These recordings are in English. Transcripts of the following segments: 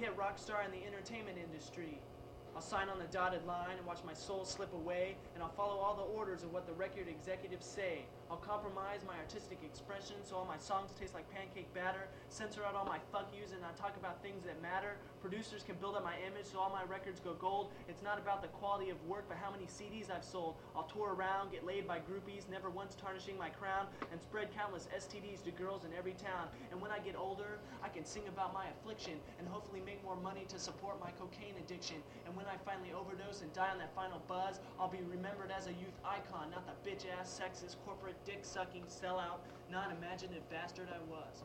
hit rock star in the entertainment industry. I'll sign on the dotted line and watch my soul slip away, and I'll follow all the orders of what the record executives say. I'll compromise my artistic expression so all my songs taste like pancake batter, censor out all my fuck yous, and I talk about things that matter. Producers can build up my image so all my records go gold. It's not about the quality of work, but how many CDs I've sold. I'll tour around, get laid by groupies, never once tarnishing my crown, and spread countless STDs to girls in every town. And when I get older, I can sing about my affliction and hopefully make more money to support my cocaine addiction. And when I finally overdose and die on that final buzz, I'll be remembered as a youth icon, not the bitch ass, sexist, corporate, dick sucking, sellout, non imaginative bastard I was.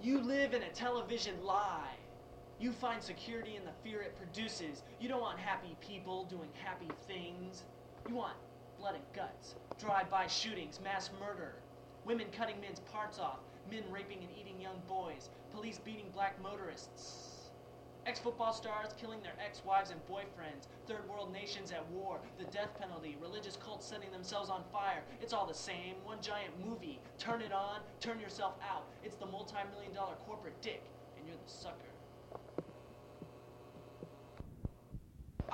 You live in a television lie. You find security in the fear it produces. You don't want happy people doing happy things. You want blood and guts, drive-by shootings, mass murder, women cutting men's parts off, men raping and eating young boys, police beating black motorists, ex-football stars killing their ex-wives and boyfriends, third world nations at war, the death penalty, religious cults setting themselves on fire. It's all the same, one giant movie. Turn it on, turn yourself out. It's the multi-million dollar corporate dick, and you're the sucker.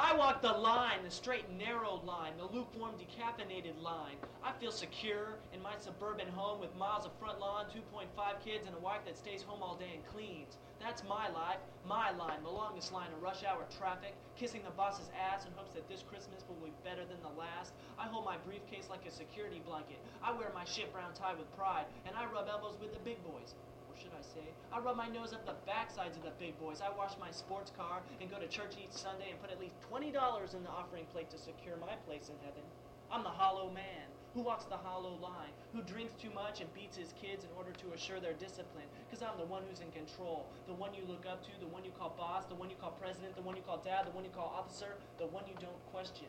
I walk the line, the straight and narrow line, the lukewarm decaffeinated line. I feel secure in my suburban home with miles of front lawn, 2.5 kids, and a wife that stays home all day and cleans. That's my life, my line, the longest line of rush hour traffic, kissing the boss's ass in hopes that this Christmas will be better than the last. I hold my briefcase like a security blanket. I wear my shit brown tie with pride, and I rub elbows with the big boys should I say, I rub my nose up the backsides of the big boys. I wash my sports car and go to church each Sunday and put at least $20 in the offering plate to secure my place in heaven. I'm the hollow man who walks the hollow line, who drinks too much and beats his kids in order to assure their discipline, because I'm the one who's in control, the one you look up to, the one you call boss, the one you call president, the one you call dad, the one you call officer, the one you don't question.